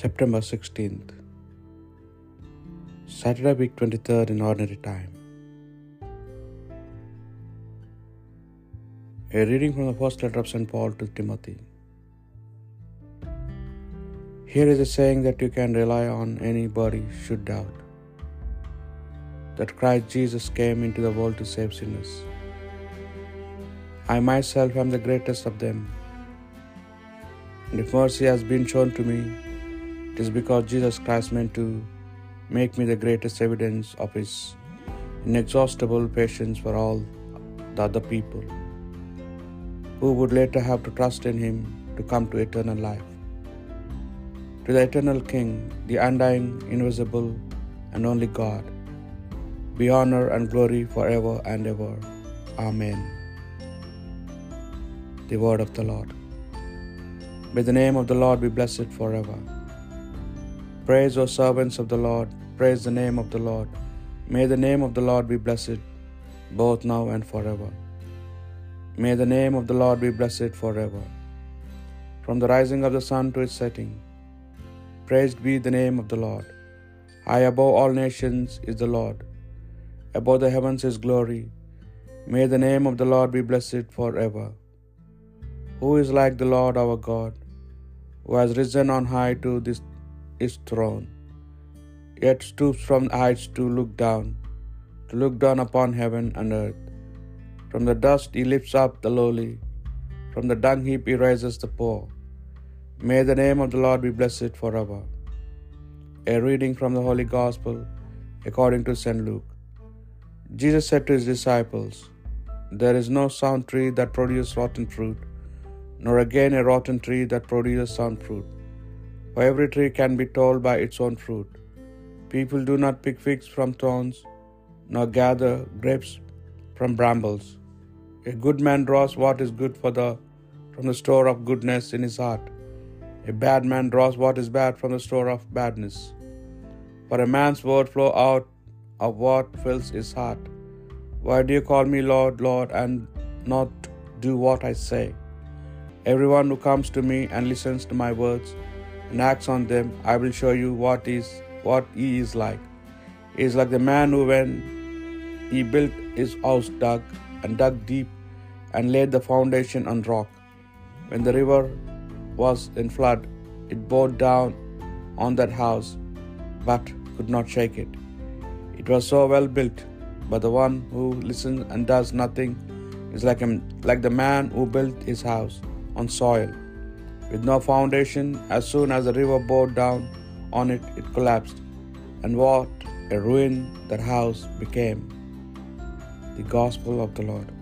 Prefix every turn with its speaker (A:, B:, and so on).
A: September 16th, Saturday, week 23rd in Ordinary Time. A reading from the first letter of St. Paul to Timothy. Here is a saying that you can rely on anybody should doubt that Christ Jesus came into the world to save sinners. I myself am the greatest of them. And if mercy has been shown to me, it is because Jesus Christ meant to make me the greatest evidence of His inexhaustible patience for all the other people who would later have to trust in Him to come to eternal life. To the eternal King, the undying, invisible, and only God, be honor and glory forever and ever. Amen. The word of the Lord. May the name of the Lord be blessed forever. Praise, O servants of the Lord, praise the name of the Lord. May the name of the Lord be blessed, both now and forever. May the name of the Lord be blessed forever. From the rising of the sun to its setting, praised be the name of the Lord. High above all nations is the Lord, above the heavens is glory. May the name of the Lord be blessed forever. Who is like the Lord our God, who has risen on high to this his throne, yet stoops from the heights to look down, to look down upon heaven and earth. From the dust he lifts up the lowly, from the dung heap he raises the poor. May the name of the Lord be blessed forever. A reading from the Holy Gospel according to St. Luke. Jesus said to his disciples, There is no sound tree that produces rotten fruit, nor again a rotten tree that produces sound fruit. For every tree can be told by its own fruit. People do not pick figs from thorns, nor gather grapes from brambles. A good man draws what is good for the from the store of goodness in his heart. A bad man draws what is bad from the store of badness. For a man's word flow out of what fills his heart. Why do you call me Lord, Lord, and not do what I say? Everyone who comes to me and listens to my words and acts on them, I will show you what is what he is like. He is like the man who, when he built his house, dug and dug deep and laid the foundation on rock. When the river was in flood, it bore down on that house, but could not shake it. It was so well built, but the one who listens and does nothing is like him, like the man who built his house on soil with no foundation. As soon as the river bore down on it, it collapsed, and what a ruin that house became. The Gospel of the Lord.